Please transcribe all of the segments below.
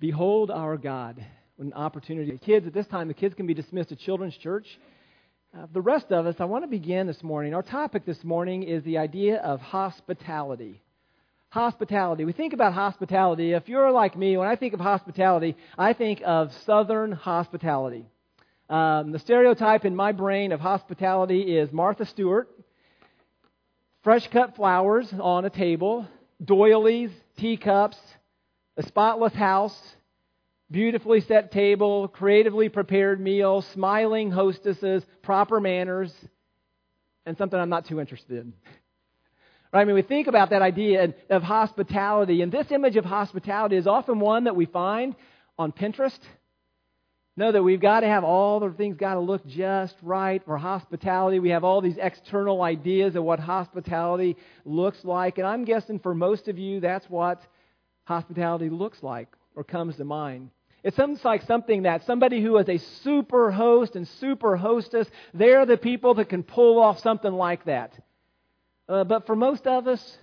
Behold our God. What An opportunity. Kids, at this time, the kids can be dismissed to Children's Church. Uh, the rest of us, I want to begin this morning. Our topic this morning is the idea of hospitality. Hospitality. We think about hospitality. If you're like me, when I think of hospitality, I think of Southern hospitality. Um, the stereotype in my brain of hospitality is Martha Stewart, fresh cut flowers on a table, doilies, teacups, a spotless house, beautifully set table, creatively prepared meal, smiling hostesses, proper manners, and something I'm not too interested in. Right? I mean, we think about that idea of hospitality, and this image of hospitality is often one that we find on Pinterest. Know that we've got to have all the things got to look just right for hospitality. We have all these external ideas of what hospitality looks like, and I'm guessing for most of you, that's what hospitality looks like or comes to mind. It sounds like something that somebody who is a super host and super hostess, they're the people that can pull off something like that. Uh, but for most of us,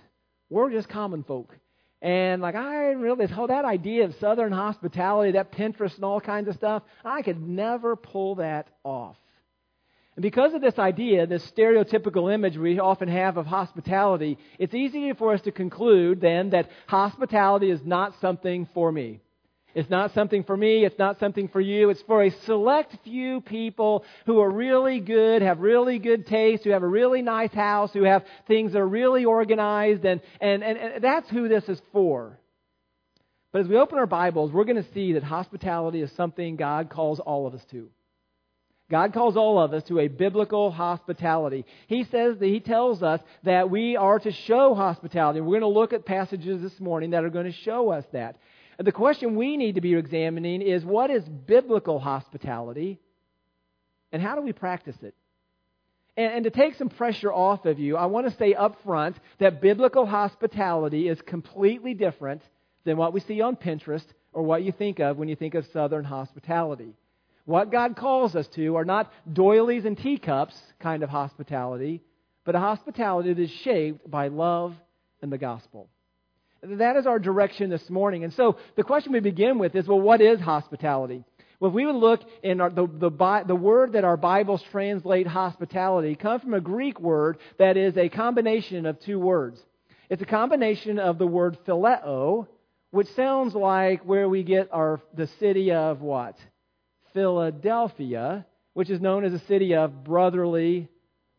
we're just common folk. And like I really, oh, that idea of Southern hospitality, that Pinterest and all kinds of stuff, I could never pull that off. And because of this idea, this stereotypical image we often have of hospitality, it's easy for us to conclude then that hospitality is not something for me. It's not something for me. It's not something for you. It's for a select few people who are really good, have really good taste, who have a really nice house, who have things that are really organized, and, and, and, and that's who this is for. But as we open our Bibles, we're going to see that hospitality is something God calls all of us to. God calls all of us to a biblical hospitality. He says that He tells us that we are to show hospitality. We're going to look at passages this morning that are going to show us that. The question we need to be examining is what is biblical hospitality and how do we practice it? And, and, to take some pressure off of you, I want to say up front that biblical hospitality is completely different than what we see on Pinterest or what you think of when you think of Southern hospitality. What God calls us to are not doilies and teacups kind of hospitality, but a hospitality that is shaped by love and the gospel. That is our direction this morning. And so the question we begin with is well, what is hospitality? Well, if we would look in our, the, the, the word that our Bibles translate hospitality comes from a Greek word that is a combination of two words. It's a combination of the word phileo, which sounds like where we get our the city of what? Philadelphia, which is known as a city of brotherly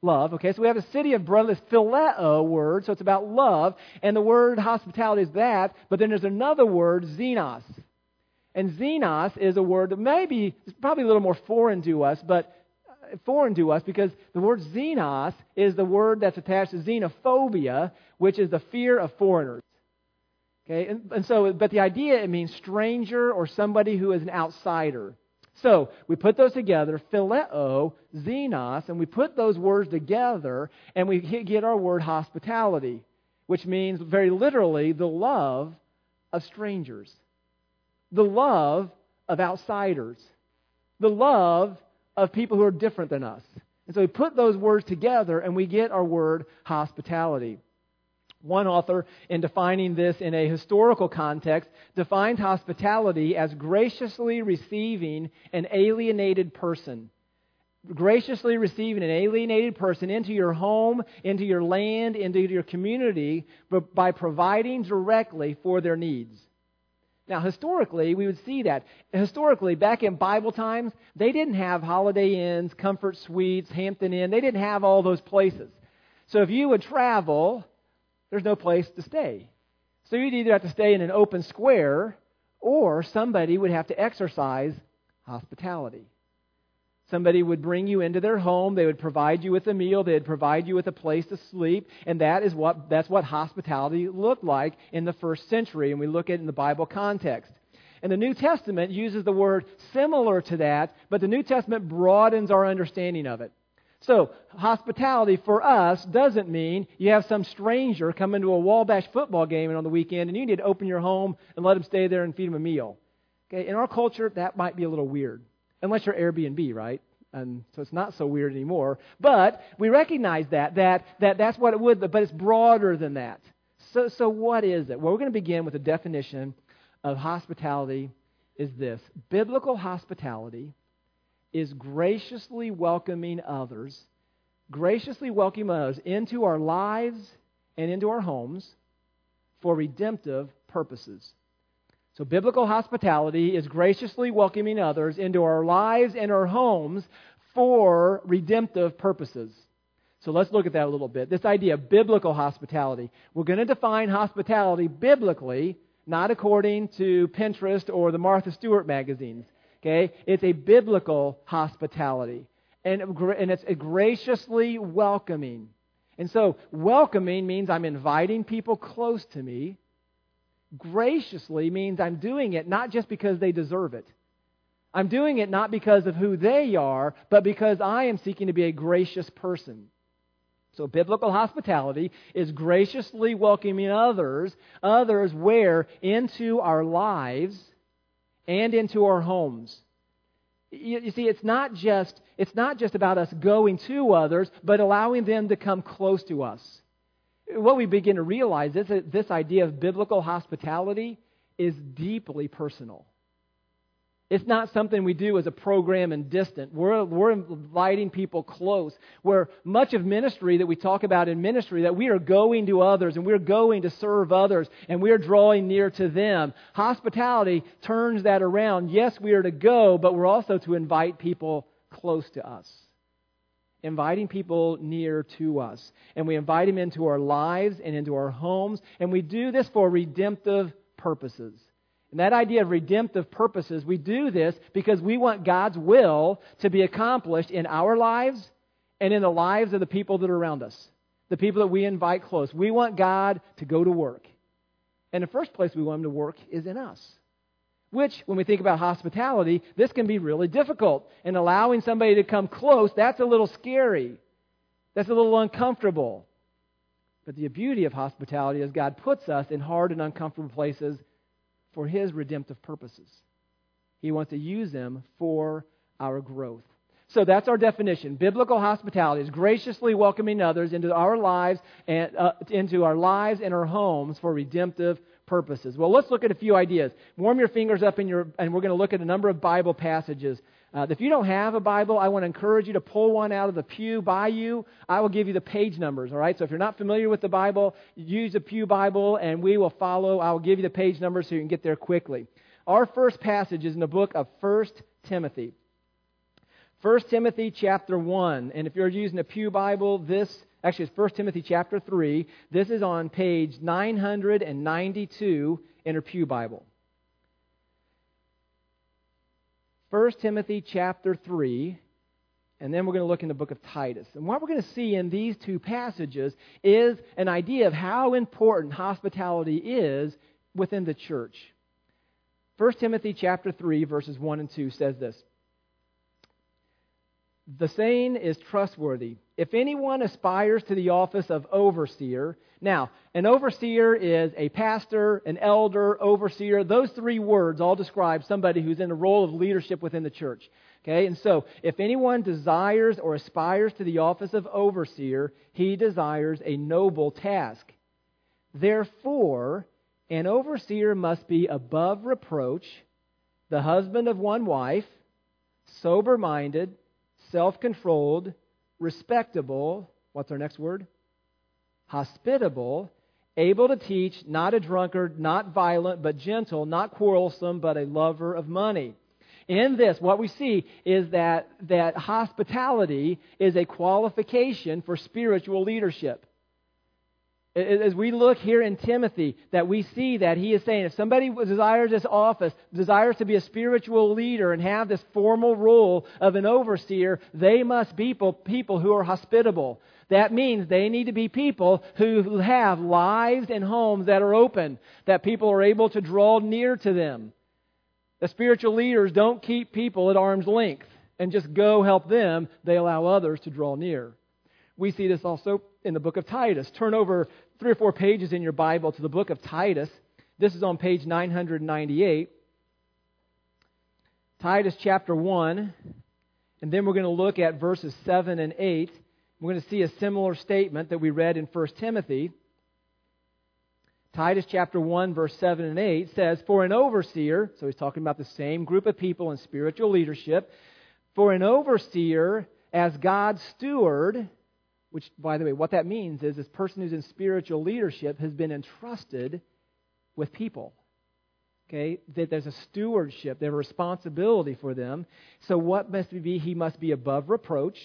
love. Okay, so we have a city of brotherly phileo word, so it's about love, and the word hospitality is that, but then there's another word, xenos. And xenos is a word that maybe is probably a little more foreign to us, but uh, foreign to us because the word xenos is the word that's attached to xenophobia, which is the fear of foreigners. Okay, and, and so, but the idea it means stranger or somebody who is an outsider. So we put those together, phileo, xenos, and we put those words together and we get our word hospitality, which means very literally the love of strangers, the love of outsiders, the love of people who are different than us. And so we put those words together and we get our word hospitality. One author, in defining this in a historical context, defines hospitality as graciously receiving an alienated person. Graciously receiving an alienated person into your home, into your land, into your community, but by providing directly for their needs. Now, historically, we would see that. Historically, back in Bible times, they didn't have Holiday Inns, Comfort Suites, Hampton Inn. They didn't have all those places. So if you would travel there's no place to stay. So you'd either have to stay in an open square or somebody would have to exercise hospitality. Somebody would bring you into their home, they would provide you with a meal, they'd provide you with a place to sleep, and that is what that's what hospitality looked like in the first century, and we look at it in the Bible context. And the New Testament uses the word similar to that, but the New Testament broadens our understanding of it. So, hospitality for us doesn't mean you have some stranger come into a Wabash football game on the weekend and you need to open your home and let them stay there and feed them a meal. Okay, in our culture, that might be a little weird, unless you're Airbnb, right? And so it's not so weird anymore. But we recognize that that that that's what it would, but it's broader than that. So so what is it? Well, we're going to begin with a definition of hospitality is this biblical hospitality is graciously welcoming others, graciously welcoming others into our lives and into our homes for redemptive purposes. So, biblical hospitality is graciously welcoming others into our lives and our homes for redemptive purposes. So, let's look at that a little bit. This idea of biblical hospitality. We're going to define hospitality biblically, not according to Pinterest or the Martha Stewart magazines. Okay? It's a biblical hospitality. And, and it's graciously welcoming. And so, welcoming means I'm inviting people close to me graciously means I'm doing it not just because they deserve it. I'm doing it not because of who they are, but because I am seeking to be a gracious person. So, biblical hospitality is graciously welcoming others, others where? Into our lives and into our homes. You, you, see, it's not just it's not just about us going to others, but allowing them to come close to us what we begin to realize is that this idea of biblical hospitality is deeply personal. It's not something we do as a program and distant. We're, we're inviting people close. Where much of ministry that we talk about in ministry, that we are going to others and we're going to serve others and we're drawing near to them. Hospitality turns that around. Yes, we are to go, but we're also to invite people close to us inviting people near to us. And we invite them into our lives and into our homes. And we do this for redemptive purposes. And that idea of redemptive purposes, we do this because we want God's will to be accomplished in our lives and in the lives of the people that are around us, the people that we invite close. We want God to go to work. And the first place we want Him to work is in us. Which, when we think about hospitality, this can be really difficult. And allowing somebody to come close, that's a little scary. That's a little uncomfortable. But the beauty of hospitality is God puts us in hard and uncomfortable places for His redemptive purposes. He wants to use them for our growth. So that's our definition. Biblical hospitality is graciously welcoming others into our lives and uh, into our lives and our homes for redemptive purposes. Well, let's look at a few ideas. Warm your fingers up in your, and we're going to look at a number of Bible passages. Uh, if you don't have a Bible, I want to encourage you to pull one out of the pew by you. I will give you the page numbers, all right? So if you're not familiar with the Bible, use a Pew Bible and we will follow. I will give you the page numbers so you can get there quickly. Our first passage is in the book of 1 Timothy. 1 Timothy chapter 1. And if you're using a Pew Bible, this Actually, it's 1 Timothy chapter 3. This is on page 992 in your Pew Bible. 1 Timothy chapter 3, and then we're going to look in the book of Titus. And what we're going to see in these two passages is an idea of how important hospitality is within the church. 1 Timothy chapter 3 verses 1 and 2 says this. The saying is trustworthy. If anyone aspires to the office of overseer, now, an overseer is a pastor, an elder, overseer. Those three words all describe somebody who's in a role of leadership within the church. Okay, and so if anyone desires or aspires to the office of overseer, he desires a noble task. Therefore, an overseer must be above reproach, the husband of one wife, sober minded self controlled, respectable. What's our next word? Hospitable, able to teach, not a drunkard, not violent, but gentle, not quarrelsome, but a lover of money. In this, what we see is that, that hospitality is a qualification for spiritual leadership. As we look here in Timothy, that we see that he is saying if somebody desires this office, desires to be a spiritual leader and have this formal role of an overseer, they must be people, who are hospitable. That means they need to be people who have lives and homes that are open, that people are able to draw near to them. The spiritual leaders don't keep people at arm's length and just go help them, they allow others to draw near. We see this also in the book of Titus. Turn over three or four pages in your Bible to the book of Titus. This is on page 998. Titus chapter 1. And then we're going to look at verses 7 and 8. We're going to see a similar statement that we read in 1 Timothy. Titus chapter 1, verse 7 and 8 says, For an overseer, so he's talking about the same group of people in spiritual leadership, for an overseer as God's steward, which, by the way, what that means is this person who's in spiritual leadership has been entrusted with people. Okay, that there's a stewardship, there's a responsibility for them. So, what must he be? He must be above reproach.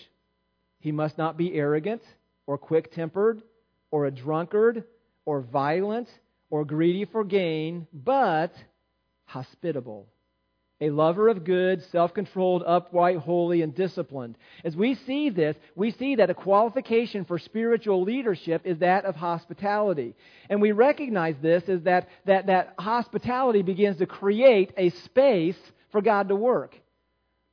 He must not be arrogant or quick tempered or a drunkard or violent or greedy for gain, but hospitable. A lover of good, self controlled, upright, holy, and disciplined. As we see this, we see that a qualification for spiritual leadership is that of hospitality. And we recognize this is that, that, that hospitality begins to create a space for God to work.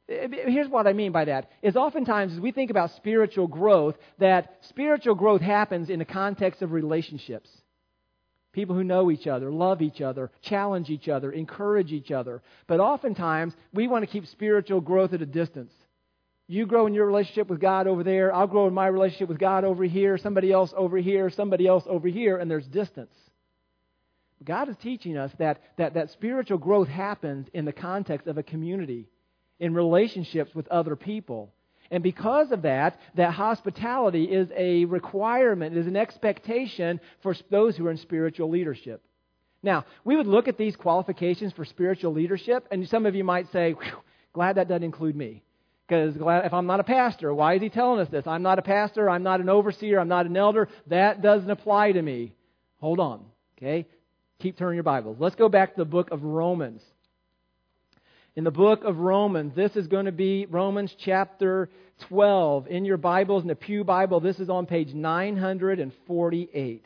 Eh, here's what I mean by that. Is oftentimes as we think about spiritual growth, that spiritual growth happens in the context of relationships. People who know each other, love each other, challenge each other, encourage each other. But oftentimes, we want to keep spiritual growth at a distance. You grow in your relationship with God over there, I'll grow in my relationship with God over here, somebody else over here, somebody else over here, and there's distance. God is teaching us that, that, that spiritual growth happens in the context of a community, in relationships with other people. And because of that, that hospitality is a requirement, is an expectation for those who are in spiritual leadership. Now, we would look at these qualifications for spiritual leadership, and some of you might say, glad that doesn't include me. Because if I'm not a pastor, why is he telling us this? I'm not a pastor, I'm not an overseer, I'm not an elder. That doesn't apply to me. Hold on, okay? Keep turning your Bibles. Let's go back to the book of Romans in the book of Romans. This is going to be Romans chapter 12. In your Bibles, in the Pew Bible, this is on page 948.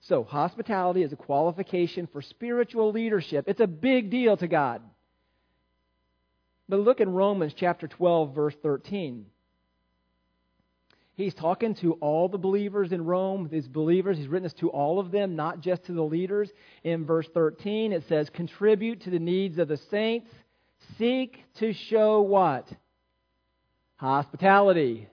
So, hospitality is a qualification for spiritual leadership. It's a big deal to God. But look in Romans chapter 12, verse 13. He's talking to all the believers in Rome, these believers. He's written this to all of them, not just to the leaders. In verse 13, it says, Contribute to the needs of the saints. Seek to show what? Hospitality.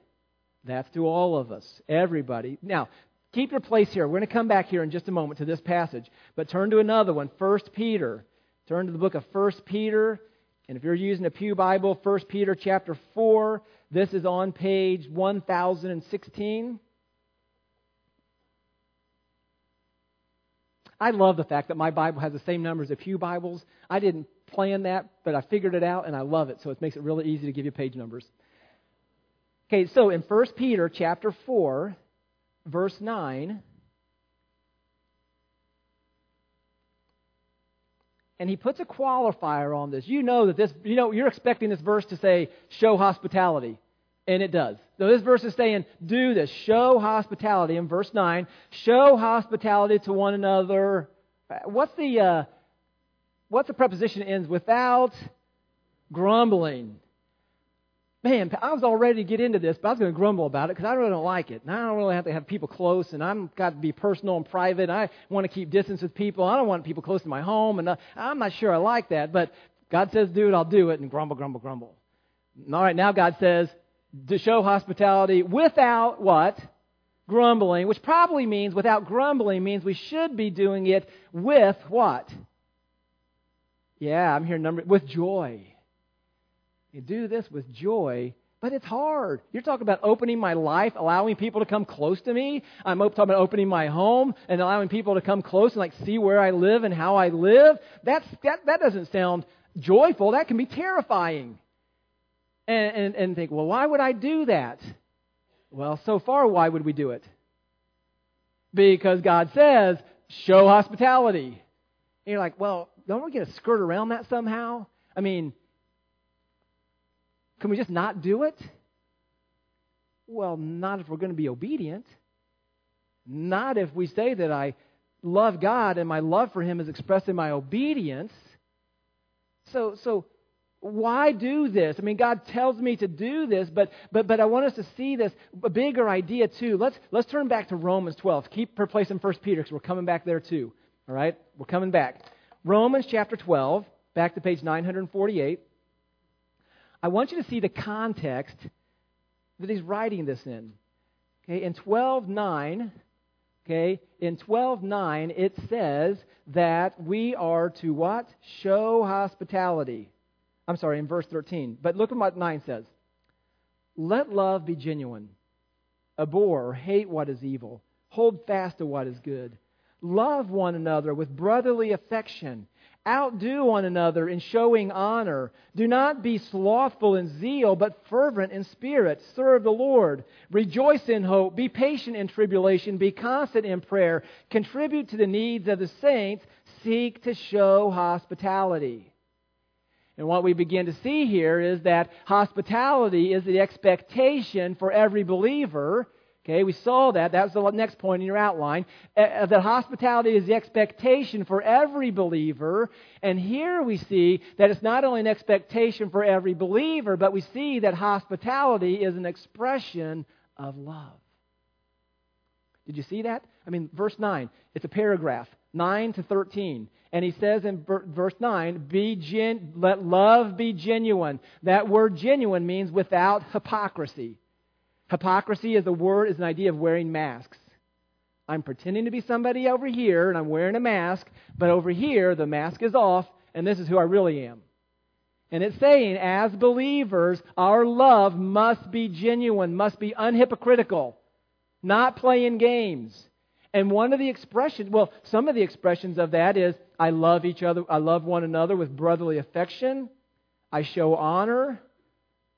That's to all of us, everybody. Now, keep your place here. We're going to come back here in just a moment to this passage, but turn to another one, 1 Peter. Turn to the book of 1 Peter, and if you're using a Pew Bible, 1 Peter chapter 4, this is on page 1016. I love the fact that my Bible has the same numbers as Pew Bibles. I didn't plan that, but I figured it out and I love it, so it makes it really easy to give you page numbers. Okay, so in 1 Peter chapter 4, verse 9, and he puts a qualifier on this. You know that this, you know, you're expecting this verse to say, show hospitality. And it does. So this verse is saying, do this. Show hospitality. In verse 9, show hospitality to one another. What's the, uh, what's the preposition that ends without grumbling? Man, I was all ready to get into this, but I was going to grumble about it because I really don't like it. And I don't really have to have people close, and I've got to be personal and private. And I want to keep distance with people. I don't want people close to my home, and uh, I'm not sure I like that. But God says do it, I'll do it, and grumble, grumble, grumble. All right, now God says to show hospitality without what? Grumbling, which probably means without grumbling means we should be doing it with what? Yeah, I'm here number with joy. You do this with joy, but it's hard. You're talking about opening my life, allowing people to come close to me. I'm talking about opening my home and allowing people to come close and like see where I live and how I live. That's that that doesn't sound joyful. That can be terrifying and, and, and think, well, why would I do that? Well, so far, why would we do it? Because God says, show hospitality. And you're like, well, don't we get to skirt around that somehow? I mean, can we just not do it? Well, not if we're going to be obedient. Not if we say that I love God and my love for Him is expressed in my obedience. So, so why do this? I mean, God tells me to do this, but, but, but I want us to see this bigger idea too. Let's, let's turn back to Romans 12. Keep replacing place in 1 Peter because we're coming back there too. All right? We're coming back. Romans chapter 12, back to page 948. I want you to see the context that he's writing this in. Okay, in 12:9, Okay? In 12:9 it says that we are to what? Show hospitality. I'm sorry, in verse 13. But look at what 9 says. Let love be genuine. Abhor or hate what is evil. Hold fast to what is good. Love one another with brotherly affection. Outdo one another in showing honor. Do not be slothful in zeal, but fervent in spirit. Serve the Lord. Rejoice in hope. Be patient in tribulation. Be constant in prayer. Contribute to the needs of the saints. Seek to show hospitality. And what we begin to see here is that hospitality is the expectation for every believer. Okay, we saw that. That's the next point in your outline. Uh, that hospitality is the expectation for every believer. And here we see that it's not only an expectation for every believer, but we see that hospitality is an expression of love. Did you see that? I mean, verse 9, it's a paragraph, 9 to 13. And he says in verse 9, be gen- let love be genuine. That word genuine means without hypocrisy. Hypocrisy is a word, is an idea of wearing masks. I'm pretending to be somebody over here and I'm wearing a mask, but over here the mask is off and this is who I really am. And it's saying, as believers, our love must be genuine, must be unhypocritical, not playing games. And one of the expressions, well, some of the expressions of that is I love each other, I love one another with brotherly affection. I show honor.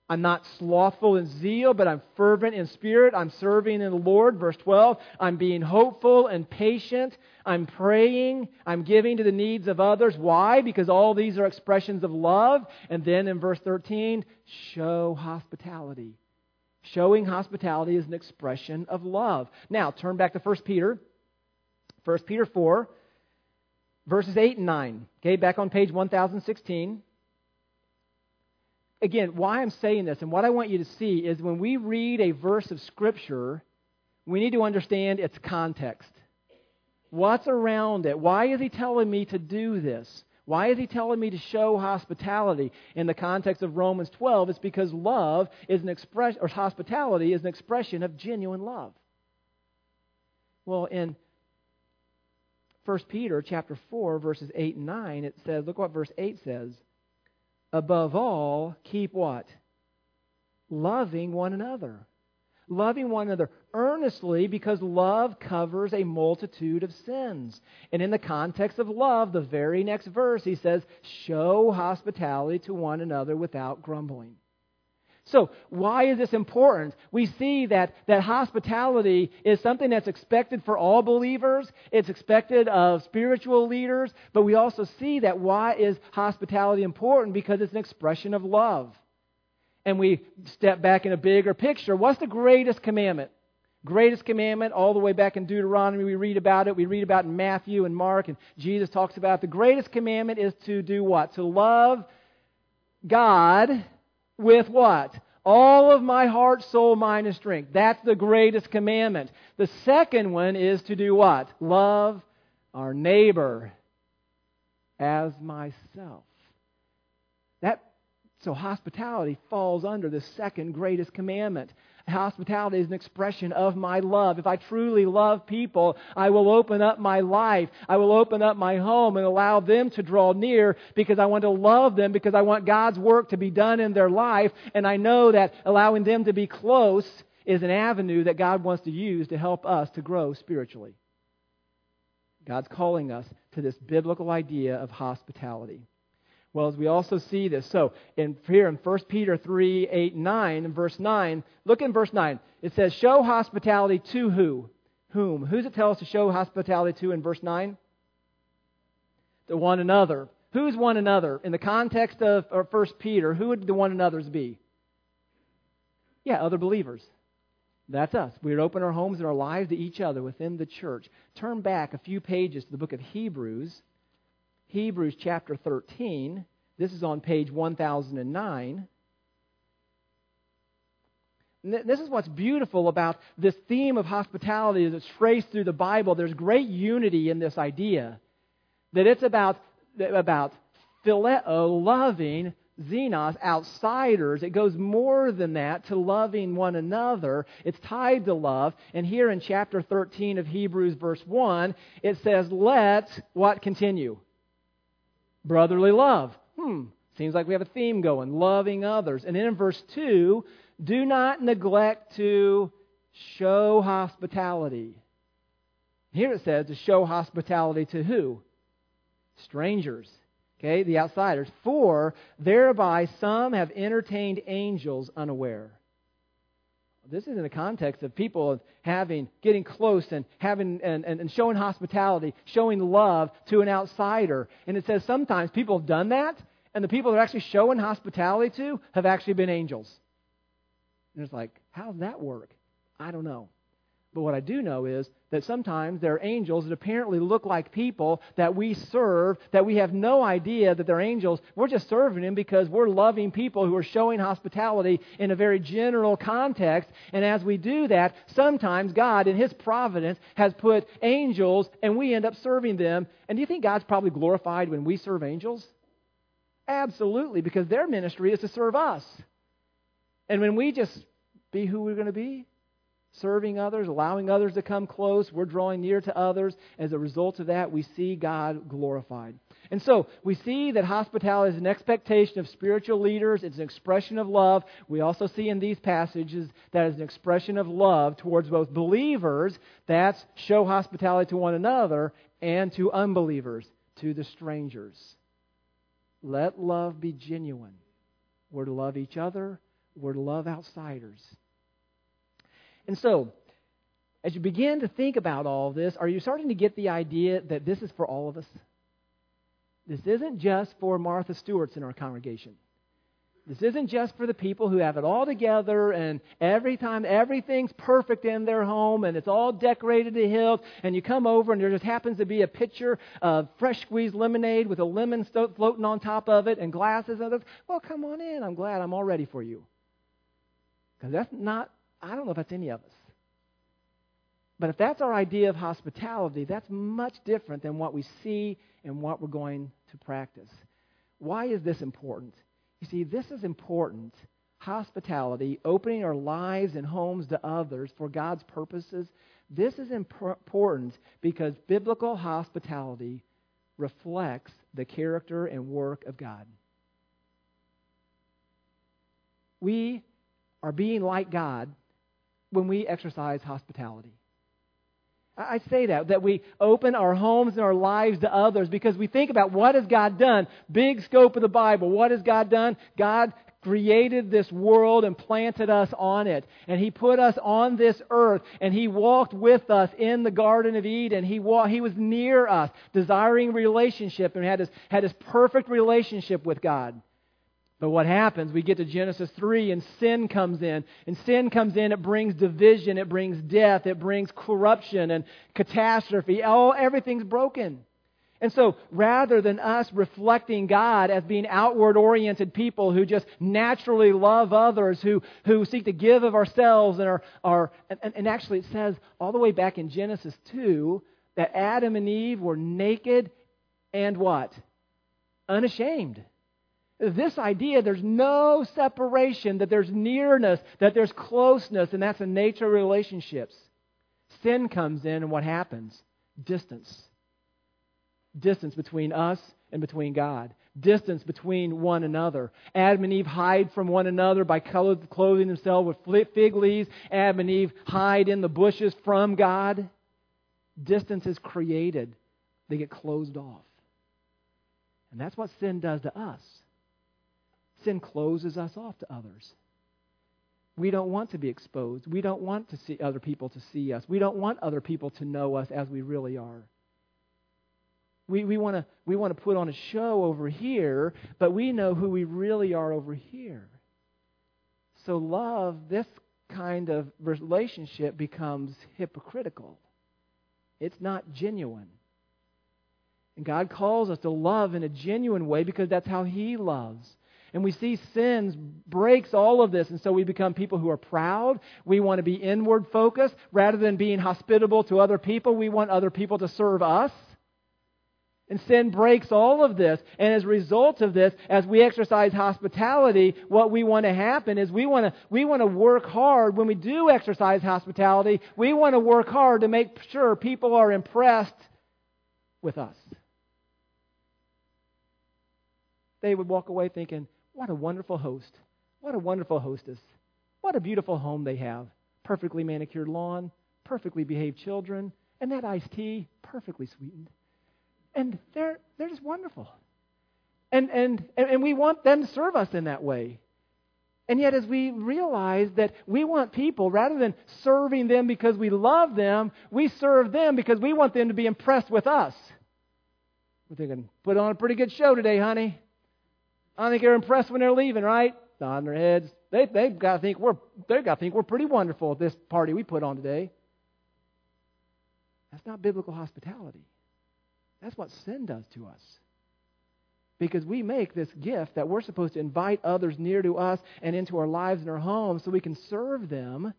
I'm not slothful in zeal, but I'm fervent in spirit. I'm serving in the Lord. Verse 12, I'm being hopeful and patient. I'm praying. I'm giving to the needs of others. Why? Because all these are expressions of love. And then in verse 13, show hospitality. Showing hospitality is an expression of love. Now, turn back to 1 Peter. 1 Peter 4, verses 8 and 9. Okay, back on page 1016. Again, why I'm saying this and what I want you to see is when we read a verse of Scripture, we need to understand its context. What's around it? Why is he telling me to do this? Why is he telling me to show hospitality in the context of Romans 12? It's because love is an expression, or hospitality is an expression of genuine love. Well, in 1 Peter chapter 4, verses 8 and 9, it says, look what verse 8 says. Above all, keep what? Loving one another loving one another earnestly because love covers a multitude of sins. And in the context of love, the very next verse, he says, show hospitality to one another without grumbling. So, why is this important? We see that, that hospitality is something that's expected for all believers. It's expected of spiritual leaders. But we also see that why is hospitality important? Because it's an expression of love and we step back in a bigger picture, what's the greatest commandment? Greatest commandment, all the way back in Deuteronomy, we read about it. We read about it in Matthew and Mark, and Jesus talks about it. the greatest commandment is to do what? To love God with what? All of my heart, soul, mind, and strength. That's the greatest commandment. The second one is to do what? Love our neighbor as myself. That so hospitality falls under the second greatest commandment. Hospitality is an expression of my love. If I truly love people, I will open up my life. I will open up my home and allow them to draw near because I want to love them, because I want God's work to be done in their life. And I know that allowing them to be close is an avenue that God wants to use to help us to grow spiritually. God's calling us to this biblical idea of hospitality. Well, as we also see this, so in here in 1 Peter 3, 8, 9, and verse 9, look in verse 9. It says, Show hospitality to who? Whom? Who's it tell us to show hospitality to in verse 9? To one another. Who's one another? In the context of 1 Peter, who would the one another's be? Yeah, other believers. That's us. We would open our homes and our lives to each other within the church. Turn back a few pages to the book of Hebrews. Hebrews chapter 13. This is on page 1009. This is what's beautiful about this theme of hospitality it's traced through the Bible. There's great unity in this idea that it's about, about phileo, loving xenos, outsiders. It goes more than that to loving one another. It's tied to love. And here in chapter 13 of Hebrews, verse 1, it says, Let what continue? Brotherly love. Hmm, seems like we have a theme going loving others. And then in verse 2, do not neglect to show hospitality. Here it says to show hospitality to who? Strangers. Okay, the outsiders. For thereby some have entertained angels unaware. This is in the context of people having, getting close and having and, and, showing hospitality, showing love to an outsider. And it says sometimes people have done that, and the people they're actually showing hospitality to have actually been angels. And it's like, how does that work? I don't know. But what I do know is that sometimes there are angels that apparently look like people that we serve, that we have no idea that they're angels. We're just serving them because we're loving people who are showing hospitality in a very general context. And as we do that, sometimes God, in His providence, has put angels and we end up serving them. And do you think God's probably glorified when we serve angels? Absolutely, because their ministry is to serve us. And when we just be who we're going to be, serving others, allowing others to come close. We're drawing near to others. As a result of that, we see God glorified. And so we see that hospitality is an expectation of spiritual leaders, it's an expression of love. We also see in these passages that that is an expression of love towards both believers, that's show hospitality to one another, and to unbelievers, to the strangers. Let love be genuine. We're to love each other, we're to love outsiders. And so, as you begin to think about all this, are you starting to get the idea that this is for all of us? This isn't just for Martha Stewart's in our congregation. This isn't just for the people who have it all together and every time everything's perfect in their home and it's all decorated to hilt and you come over and there just happens to be a pitcher of fresh squeezed lemonade with a lemon floating on top of it and glasses and others. Well, come on in. I'm glad I'm all ready for you. Because that's not I don't know if that's any of us. But if that's our idea of hospitality, that's much different than what we see and what we're going to practice. Why is this important? You see, this is important. Hospitality, opening our lives and homes to others for God's purposes, this is important because biblical hospitality reflects the character and work of God. We are being like God when we exercise hospitality. I say that, that we open our homes and our lives to others because we think about what has God done? Big scope of the Bible. What has God done? God created this world and planted us on it. And He put us on this earth and He walked with us in the Garden of Eden. He, wa- he was near us, desiring relationship and had this, had this perfect relationship with God. But what happens? We get to Genesis 3 and sin comes in. And sin comes in, it brings division, it brings death, it brings corruption and catastrophe. Oh, everything's broken. And so, rather than us reflecting God as being outward oriented people who just naturally love others, who, who seek to give of ourselves, and, are, are and, and actually it says all the way back in Genesis 2 that Adam and Eve were naked and what? Unashamed. This idea there's no separation, that there's nearness, that there's closeness, and that's the nature of relationships. Sin comes in, and what happens? Distance. Distance between us and between God. Distance between one another. Adam and Eve hide from one another by clothing themselves with fig leaves. Adam and Eve hide in the bushes from God. Distance is created, they get closed off. And that's what sin does to us sin closes us off to others. We don't want to be exposed. We don't want to see other people to see us. We don't want other people to know us as we really are. We, we want to we want to put on a show over here, but we know who we really are over here. So love, this kind of relationship becomes hypocritical. It's not genuine. And God calls us to love in a genuine way because that's how He loves. And we see sins breaks all of this. And so we become people who are proud. We want to be inward focused. Rather than being hospitable to other people, we want other people to serve us. And sin breaks all of this. And as a result of this, as we exercise hospitality, what we want to happen is we want to, we want to work hard. When we do exercise hospitality, we want to work hard to make sure people are impressed with us. They would walk away thinking, what a wonderful host. What a wonderful hostess. What a beautiful home they have. Perfectly manicured lawn, perfectly behaved children, and that iced tea, perfectly sweetened. And they're, they're just wonderful. And, and, and we want them to serve us in that way. And yet, as we realize that we want people, rather than serving them because we love them, we serve them because we want them to be impressed with us. We're thinking, put on a pretty good show today, honey. I think they're impressed when they're leaving, right? Nodding their heads. They, they've got to think we're, they've got to think we're pretty wonderful at this party we put on today. That's not biblical hospitality. That's what sin does to us. Because we make this gift that we're supposed to invite others near to us and into our lives and our homes so we can serve them.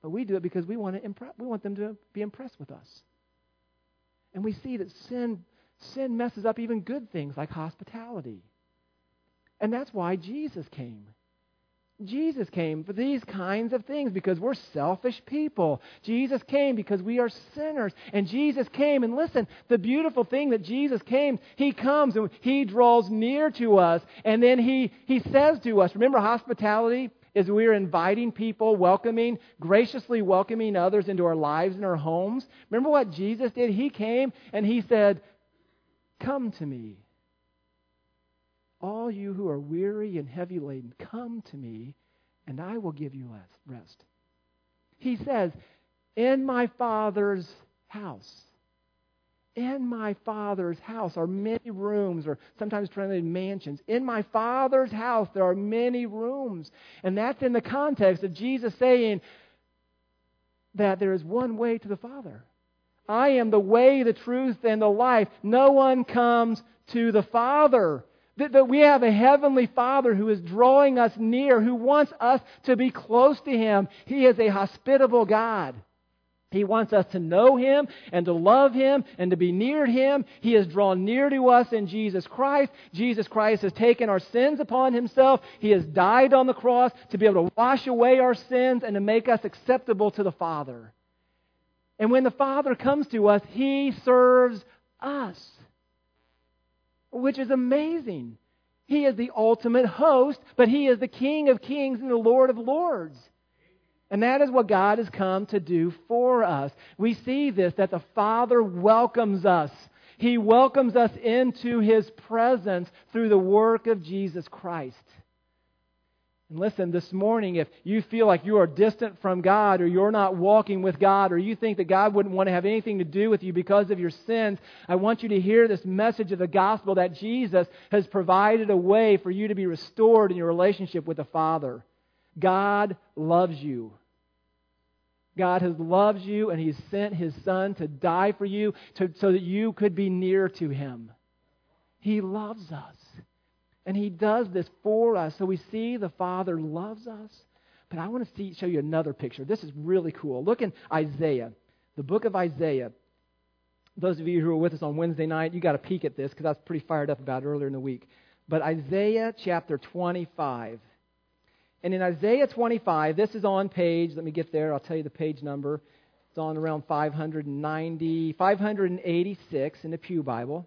But we do it because we want, to impress, we want them to be impressed with us. And we see that sin, sin messes up even good things like hospitality. And that's why Jesus came. Jesus came for these kinds of things because we're selfish people. Jesus came because we are sinners. And Jesus came, and listen, the beautiful thing that Jesus came, He comes and He draws near to us. And then He, he says to us, remember, hospitality is we're inviting people, welcoming, graciously welcoming others into our lives and our homes. Remember what Jesus did? He came and He said, Come to me. All you who are weary and heavy laden, come to me, and I will give you rest. He says, In my Father's house, in my Father's house are many rooms, or sometimes translated mansions. In my Father's house there are many rooms. And that's in the context of Jesus saying that there is one way to the Father. I am the way, the truth, and the life. No one comes to the Father that, that we have a heavenly Father who is drawing us near, who wants us to be close to Him. He is a hospitable God. He wants us to know Him and to love Him and to be near Him. He has drawn near to us in Jesus Christ. Jesus Christ has taken our sins upon Himself. He has died on the cross to be able to wash away our sins and to make us acceptable to the Father. And when the Father comes to us, He serves us which is amazing. He is the ultimate host, but He is the King of kings and the Lord of lords. And that is what God has come to do for us. We see this that the Father welcomes us. He welcomes us into His presence through the work of Jesus Christ. And listen, this morning, if you feel like you are distant from God or you're not walking with God or you think that God wouldn't want to have anything to do with you because of your sins, I want you to hear this message of the gospel that Jesus has provided a way for you to be restored in your relationship with the Father. God loves you. God has loved you and He sent His Son to die for you to, so that you could be near to Him. He loves us. And he does this for us. So we see the Father loves us. But I want to see, show you another picture. This is really cool. Look in Isaiah, the book of Isaiah. Those of you who were with us on Wednesday night, you got a peek at this because I was pretty fired up about it earlier in the week. But Isaiah chapter 25. And in Isaiah 25, this is on page, let me get there, I'll tell you the page number. It's on around 590, 586 in the Pew Bible.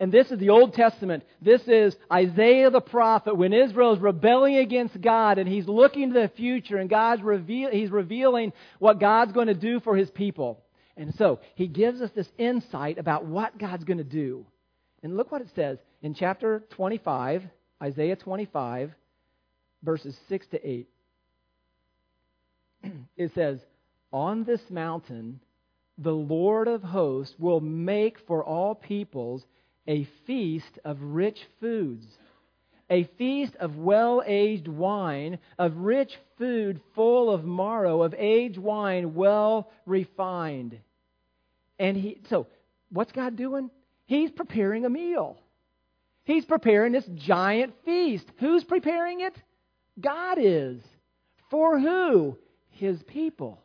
And this is the Old Testament. This is Isaiah the prophet when Israel is rebelling against God and he's looking to the future and God's reveal, he's revealing what God's going to do for his people. And so he gives us this insight about what God's going to do. And look what it says in chapter 25, Isaiah 25, verses 6 to 8. It says, On this mountain, the Lord of hosts will make for all peoples a feast of rich foods, a feast of well aged wine, of rich food full of marrow, of aged wine well refined. And he, so, what's God doing? He's preparing a meal. He's preparing this giant feast. Who's preparing it? God is. For who? His people.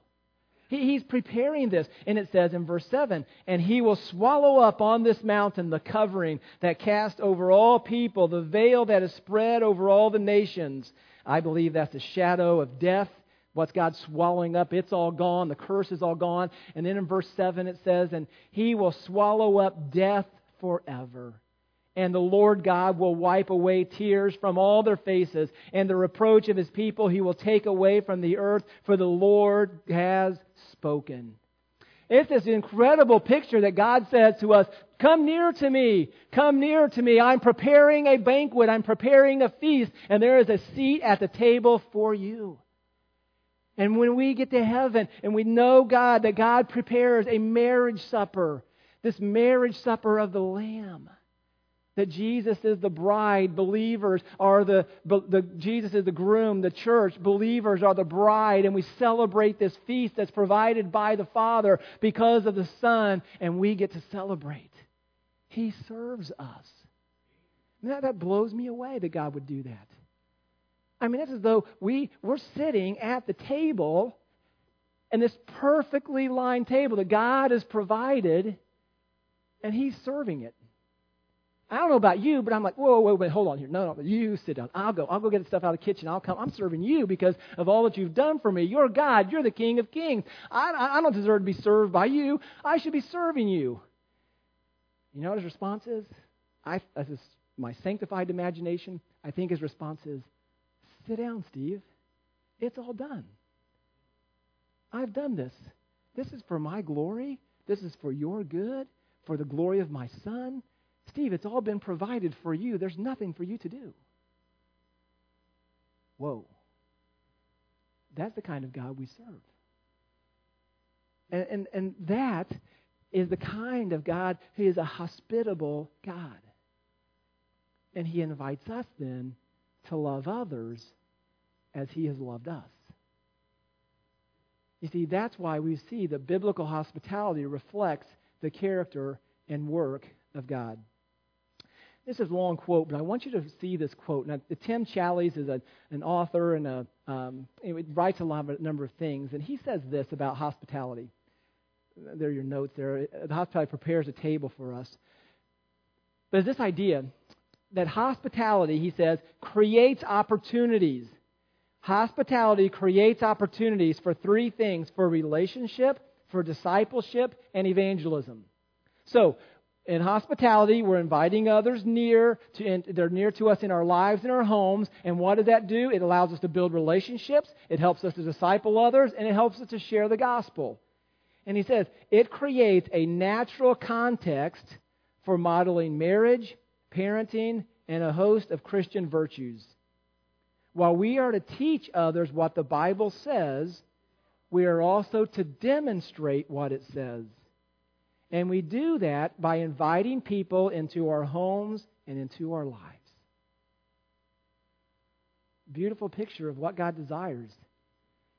He, he's preparing this. And it says in verse 7 And he will swallow up on this mountain the covering that cast over all people, the veil that is spread over all the nations. I believe that's a shadow of death. What's God swallowing up? It's all gone. The curse is all gone. And then in verse 7 it says, And he will swallow up death forever. And the Lord God will wipe away tears from all their faces, and the reproach of his people he will take away from the earth, for the Lord has spoken. It's this incredible picture that God says to us Come near to me. Come near to me. I'm preparing a banquet. I'm preparing a feast. And there is a seat at the table for you. And when we get to heaven and we know God, that God prepares a marriage supper, this marriage supper of the Lamb that Jesus is the bride, believers are the, the, Jesus is the groom, the church, believers are the bride, and we celebrate this feast that's provided by the Father because of the Son, and we get to celebrate. He serves us. That, that blows me away that God would do that. I mean, it's as though we, we're sitting at the table, and this perfectly lined table that God has provided, and He's serving it. I don't know about you, but I'm like, whoa, whoa, wait, hold on here. No, no, you sit down. I'll go. I'll go get the stuff out of the kitchen. I'll come. I'm serving you because of all that you've done for me. You're God. You're the King of Kings. I, I don't deserve to be served by you. I should be serving you. You know what his response is? I, this is my sanctified imagination. I think his response is, sit down, Steve. It's all done. I've done this. This is for my glory. This is for your good, for the glory of my son. Steve, it's all been provided for you. There's nothing for you to do. Whoa. That's the kind of God we serve. And, and, and that is the kind of God who is a hospitable God. And he invites us then to love others as he has loved us. You see, that's why we see that biblical hospitality reflects the character and work of God. This is a long quote, but I want you to see this quote. Now, Tim Challies is a, an author and a, um, writes a lot of, number of things, and he says this about hospitality. There are your notes there. The hospitality prepares a table for us. But this idea that hospitality, he says, creates opportunities. Hospitality creates opportunities for three things for relationship, for discipleship, and evangelism. So, in hospitality, we're inviting others near to, they're near to us in our lives and our homes. And what does that do? It allows us to build relationships. It helps us to disciple others, and it helps us to share the gospel. And he says it creates a natural context for modeling marriage, parenting, and a host of Christian virtues. While we are to teach others what the Bible says, we are also to demonstrate what it says. And we do that by inviting people into our homes and into our lives. Beautiful picture of what God desires.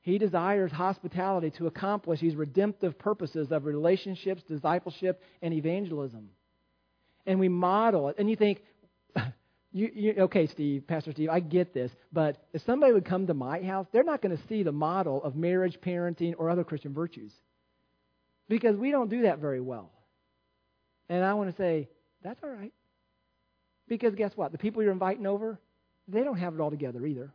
He desires hospitality to accomplish these redemptive purposes of relationships, discipleship, and evangelism. And we model it. And you think, you, you, okay, Steve, Pastor Steve, I get this, but if somebody would come to my house, they're not going to see the model of marriage, parenting, or other Christian virtues. Because we don't do that very well. And I want to say, that's all right. Because guess what? The people you're inviting over, they don't have it all together either.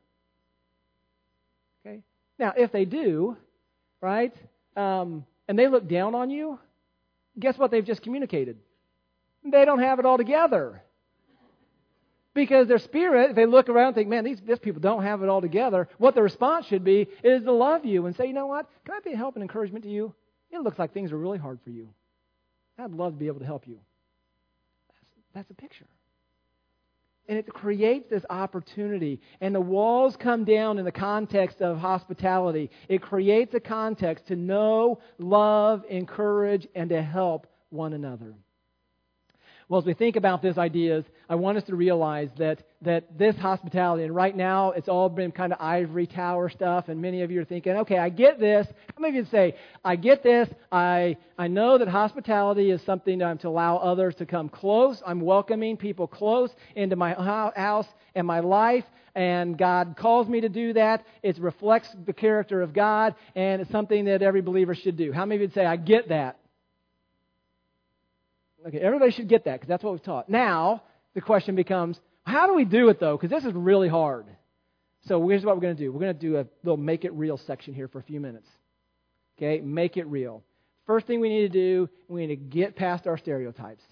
Okay? Now, if they do, right, um, and they look down on you, guess what they've just communicated? They don't have it all together. Because their spirit, if they look around and think, man, these, these people don't have it all together, what the response should be is to love you and say, you know what? Can I be a help and encouragement to you? It looks like things are really hard for you. I'd love to be able to help you. That's, that's a picture. And it creates this opportunity. And the walls come down in the context of hospitality. It creates a context to know, love, encourage, and to help one another. Well, as we think about these ideas, I want us to realize that, that this hospitality, and right now it's all been kind of ivory tower stuff, and many of you are thinking, okay, I get this. How many of you say, I get this. I, I know that hospitality is something um, to allow others to come close. I'm welcoming people close into my house and my life, and God calls me to do that. It reflects the character of God, and it's something that every believer should do. How many of you would say, I get that? Okay, everybody should get that because that's what we've taught. Now, the question becomes, how do we do it though? Because this is really hard. So here's what we're going to do. We're going to do a little make it real section here for a few minutes. Okay, make it real. First thing we need to do, we need to get past our stereotypes.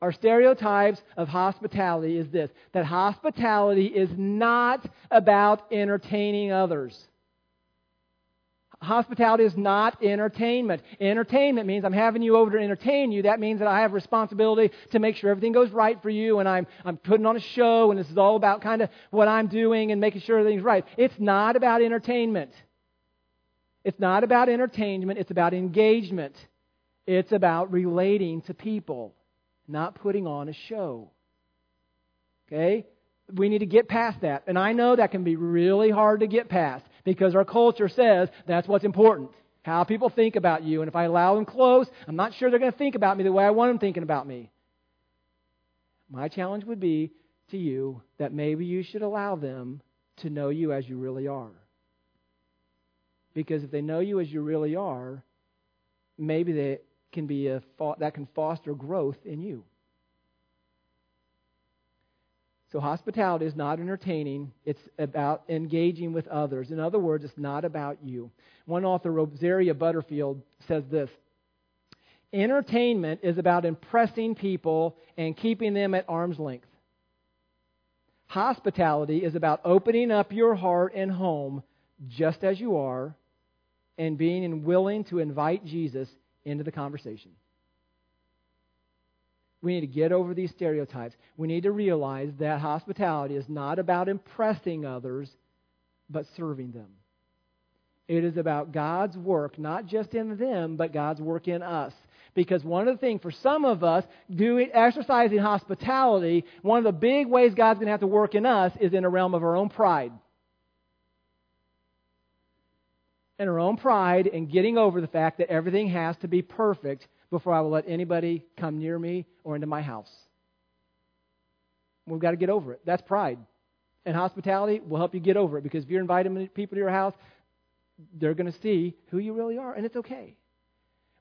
Our stereotypes of hospitality is this that hospitality is not about entertaining others. Hospitality is not entertainment. Entertainment means I'm having you over to entertain you. That means that I have responsibility to make sure everything goes right for you and I'm, I'm putting on a show and this is all about kind of what I'm doing and making sure everything's right. It's not about entertainment. It's not about entertainment. It's about engagement. It's about relating to people, not putting on a show. Okay? We need to get past that. And I know that can be really hard to get past because our culture says that's what's important. How people think about you. And if I allow them close, I'm not sure they're going to think about me the way I want them thinking about me. My challenge would be to you that maybe you should allow them to know you as you really are. Because if they know you as you really are, maybe they can be a, that can foster growth in you. So, hospitality is not entertaining, it's about engaging with others. In other words, it's not about you. One author, Rosaria Butterfield, says this Entertainment is about impressing people and keeping them at arm's length. Hospitality is about opening up your heart and home just as you are and being willing to invite Jesus into the conversation. We need to get over these stereotypes. We need to realize that hospitality is not about impressing others, but serving them. It is about God's work, not just in them, but God's work in us. Because one of the things for some of us, doing exercising hospitality, one of the big ways God's going to have to work in us is in a realm of our own pride. And our own pride and getting over the fact that everything has to be perfect before I will let anybody come near me or into my house. We've got to get over it. That's pride. And hospitality will help you get over it because if you're inviting people to your house, they're going to see who you really are, and it's okay.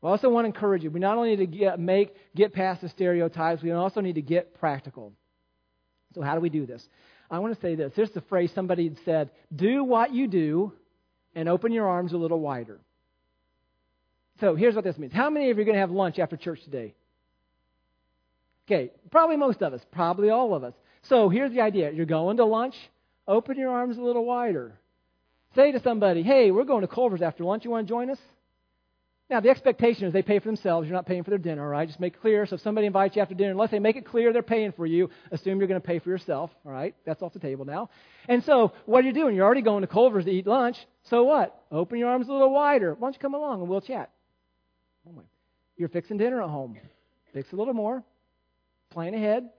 I also want to encourage you. We not only need to get, make, get past the stereotypes, we also need to get practical. So, how do we do this? I want to say this. Here's the phrase somebody said Do what you do and open your arms a little wider. So here's what this means. How many of you are going to have lunch after church today? Okay, probably most of us, probably all of us. So here's the idea. You're going to lunch, open your arms a little wider. Say to somebody, hey, we're going to Culver's after lunch. You want to join us? Now, the expectation is they pay for themselves. You're not paying for their dinner, all right? Just make it clear. So if somebody invites you after dinner, unless they make it clear they're paying for you, assume you're going to pay for yourself, all right? That's off the table now. And so what are you doing? You're already going to Culver's to eat lunch. So what? Open your arms a little wider. Why don't you come along and we'll chat? Oh, you're fixing dinner at home. Fix a little more. Plan ahead.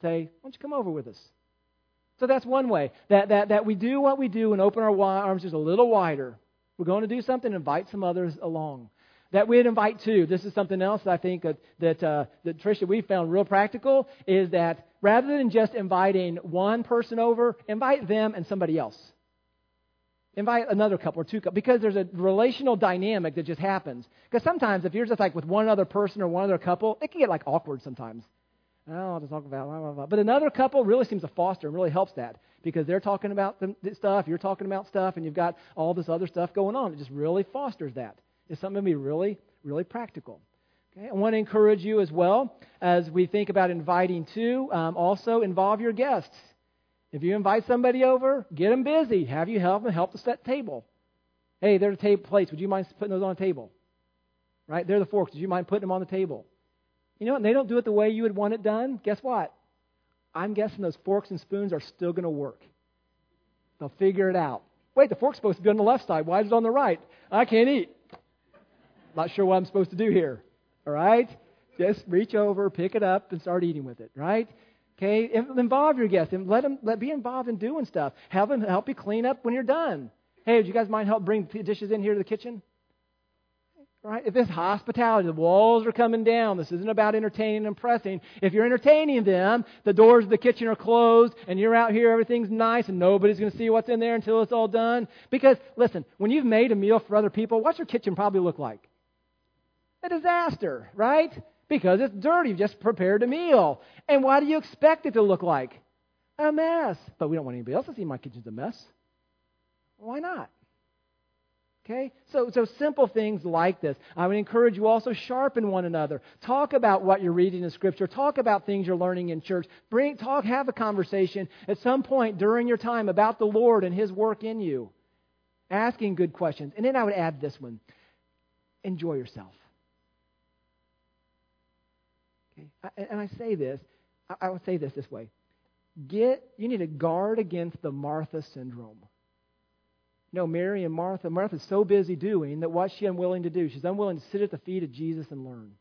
Say, why don't you come over with us? So that's one way that, that, that we do what we do and open our arms just a little wider. We're going to do something, invite some others along. That we'd invite too. This is something else I think that, that, uh, that Tricia, we found real practical is that rather than just inviting one person over, invite them and somebody else. Invite another couple or two couples because there's a relational dynamic that just happens. Because sometimes if you're just like with one other person or one other couple, it can get like awkward sometimes. Oh, I'll just talk about blah, blah, blah. But another couple really seems to foster and really helps that because they're talking about the, stuff, you're talking about stuff, and you've got all this other stuff going on. It just really fosters that. It's something to be really, really practical. Okay? I want to encourage you as well as we think about inviting too. Um, also involve your guests. If you invite somebody over, get them busy. Have you help them help to set table. Hey, they're the table plates. Would you mind putting those on the table? Right? They're the forks. Would you mind putting them on the table? You know, and they don't do it the way you would want it done. Guess what? I'm guessing those forks and spoons are still going to work. They'll figure it out. Wait, the fork's supposed to be on the left side. Why is it on the right? I can't eat. Not sure what I'm supposed to do here. All right? just reach over, pick it up, and start eating with it, right? Okay, involve your guests and let them let be involved in doing stuff. Have them help you clean up when you're done. Hey, would you guys mind help bring the dishes in here to the kitchen? Right? If it's hospitality, the walls are coming down. This isn't about entertaining and impressing. If you're entertaining them, the doors of the kitchen are closed, and you're out here, everything's nice, and nobody's going to see what's in there until it's all done. Because, listen, when you've made a meal for other people, what's your kitchen probably look like? A disaster, right? Because it's dirty. You've just prepared a meal. And why do you expect it to look like? A mess. But we don't want anybody else to see my kitchen's a mess. Why not? Okay? So, so simple things like this. I would encourage you also sharpen one another. Talk about what you're reading in Scripture. Talk about things you're learning in church. Bring, talk, have a conversation at some point during your time about the Lord and His work in you. Asking good questions. And then I would add this one enjoy yourself. Okay? And I say this, I would say this this way. Get, you need to guard against the Martha syndrome. No, Mary and Martha, Martha's so busy doing that what's she unwilling to do? She's unwilling to sit at the feet of Jesus and learn.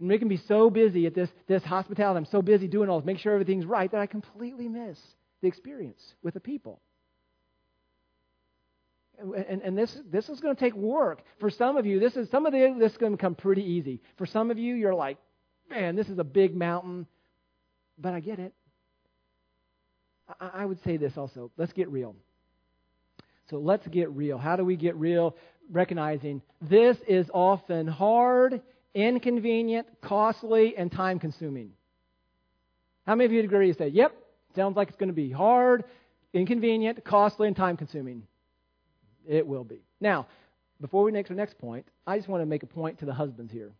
And we can be so busy at this, this hospitality. I'm so busy doing all this, make sure everything's right, that I completely miss the experience with the people. And, and, this, this is going to take work. For some of you, this is some of the, this is going to become pretty easy. For some of you, you're like, man, this is a big mountain, but I get it. I, I would say this also. Let's get real. So let's get real. How do we get real? Recognizing this is often hard, inconvenient, costly, and time consuming. How many of you agree and say, yep, sounds like it's going to be hard, inconvenient, costly, and time consuming? It will be. Now, before we make our next point, I just want to make a point to the husbands here,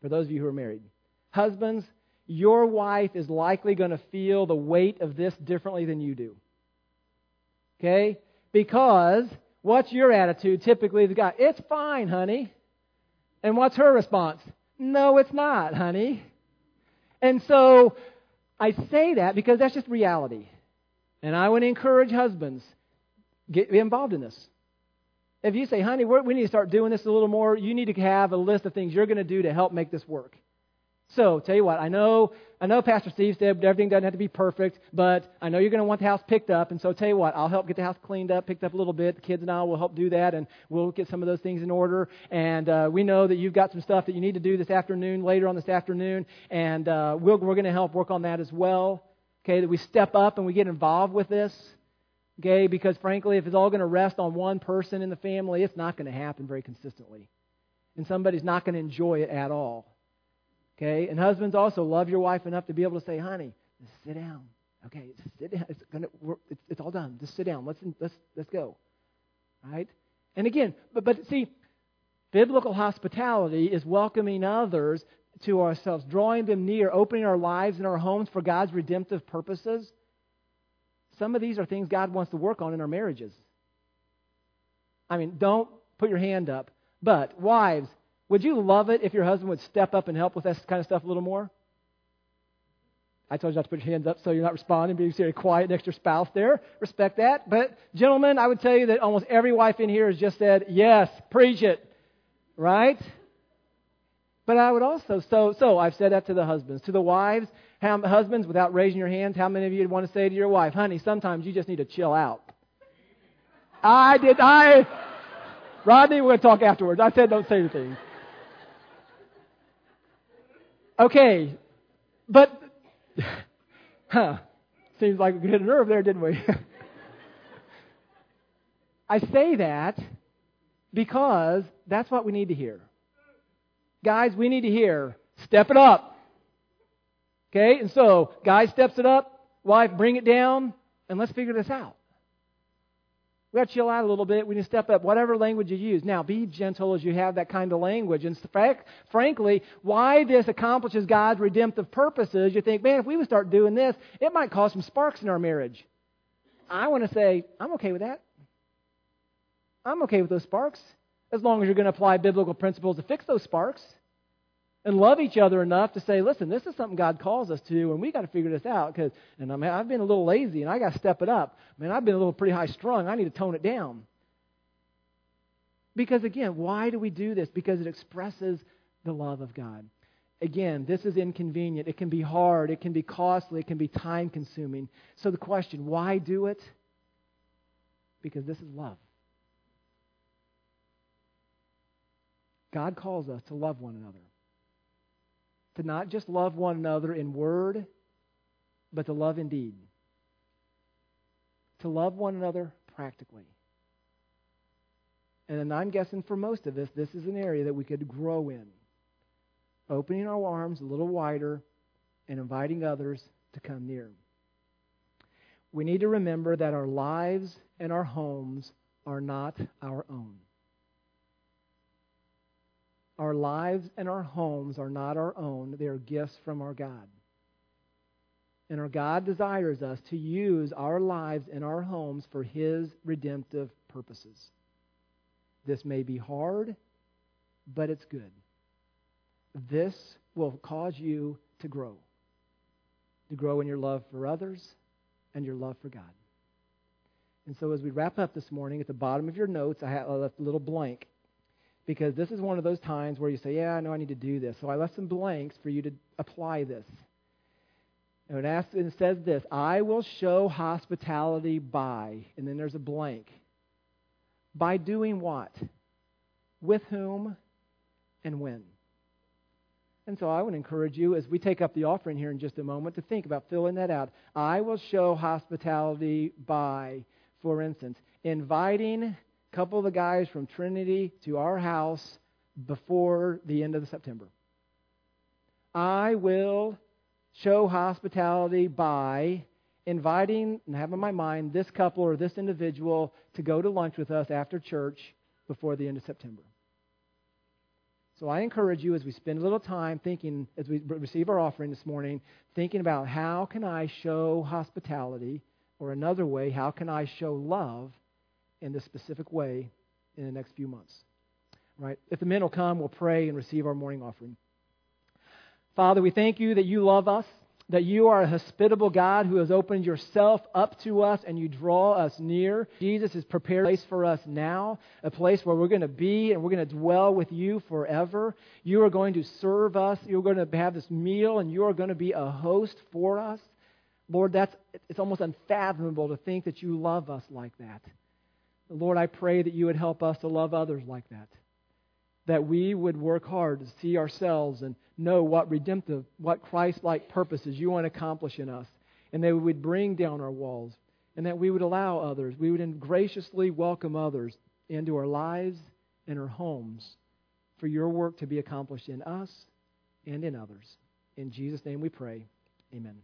for those of you who are married. Husbands, your wife is likely going to feel the weight of this differently than you do. Okay? Because what's your attitude typically the guy? It's fine, honey. And what's her response? No, it's not, honey. And so I say that because that's just reality. And I would encourage husbands get involved in this. If you say, honey, we need to start doing this a little more, you need to have a list of things you're going to do to help make this work. So, tell you what, I know, I know Pastor Steve said everything doesn't have to be perfect, but I know you're going to want the house picked up, and so tell you what, I'll help get the house cleaned up, picked up a little bit. The kids and I will help do that, and we'll get some of those things in order. And uh, we know that you've got some stuff that you need to do this afternoon, later on this afternoon, and uh, we'll, we're going to help work on that as well. Okay, that we step up and we get involved with this. Okay, because frankly, if it's all going to rest on one person in the family, it's not going to happen very consistently, and somebody's not going to enjoy it at all. Okay? And husbands also love your wife enough to be able to say, honey, just sit down. Okay, sit down. It's, gonna, it's, it's all done. Just sit down. Let's, let's, let's go. Right? And again, but, but see, biblical hospitality is welcoming others to ourselves, drawing them near, opening our lives and our homes for God's redemptive purposes. Some of these are things God wants to work on in our marriages. I mean, don't put your hand up. But, wives, would you love it if your husband would step up and help with that kind of stuff a little more? I told you not to put your hands up so you're not responding, being very quiet next to your spouse there. Respect that. But, gentlemen, I would tell you that almost every wife in here has just said, yes, preach it. Right? But I would also, so, so I've said that to the husbands. To the wives, how, husbands, without raising your hands, how many of you would want to say to your wife, honey, sometimes you just need to chill out? I did, I, Rodney, we're going to talk afterwards. I said don't say anything. Okay, but, huh, seems like we hit a nerve there, didn't we? I say that because that's what we need to hear. Guys, we need to hear, step it up. Okay, and so, guy steps it up, wife, bring it down, and let's figure this out. We got to chill out a little bit. We need to step up, whatever language you use. Now, be gentle as you have that kind of language. And fact, frankly, why this accomplishes God's redemptive purposes, you think, man, if we would start doing this, it might cause some sparks in our marriage. I want to say, I'm okay with that. I'm okay with those sparks, as long as you're going to apply biblical principles to fix those sparks and love each other enough to say, listen, this is something God calls us to, and we got to figure this out. Because, and I mean, I've been a little lazy, and I got to step it up. I mean, I've been a little pretty high strung. I need to tone it down. Because again, why do we do this? Because it expresses the love of God. Again, this is inconvenient. It can be hard. It can be costly. It can be time consuming. So the question why do it? Because this is love. God calls us to love one another. To not just love one another in word, but to love in deed. To love one another practically. And I'm guessing for most of us, this is an area that we could grow in. Opening our arms a little wider and inviting others to come near. We need to remember that our lives and our homes are not our own. Our lives and our homes are not our own, they are gifts from our God. And our God desires us to use our lives and our homes for His redemptive purposes. This may be hard, but it's good. This will cause you to grow. To grow in your love for others and your love for God. And so, as we wrap up this morning, at the bottom of your notes, I left a little blank because this is one of those times where you say, Yeah, I know I need to do this. So I left some blanks for you to apply this. And it, asks, and it says this I will show hospitality by, and then there's a blank. By doing what? With whom and when? And so I would encourage you, as we take up the offering here in just a moment, to think about filling that out. I will show hospitality by, for instance, inviting couple of the guys from Trinity to our house before the end of September. I will show hospitality by inviting and having in my mind this couple or this individual to go to lunch with us after church before the end of September. So I encourage you as we spend a little time thinking, as we receive our offering this morning, thinking about how can I show hospitality, or another way, how can I show love in this specific way in the next few months. Right? If the men will come, we'll pray and receive our morning offering. Father, we thank you that you love us that you are a hospitable God who has opened yourself up to us and you draw us near. Jesus has prepared a place for us now, a place where we're going to be and we're going to dwell with you forever. You are going to serve us. You're going to have this meal and you are going to be a host for us. Lord, that's it's almost unfathomable to think that you love us like that. Lord, I pray that you would help us to love others like that that we would work hard to see ourselves and know what redemptive, what Christ like purposes you want to accomplish in us, and that we would bring down our walls, and that we would allow others, we would graciously welcome others into our lives and our homes for your work to be accomplished in us and in others. In Jesus' name we pray. Amen.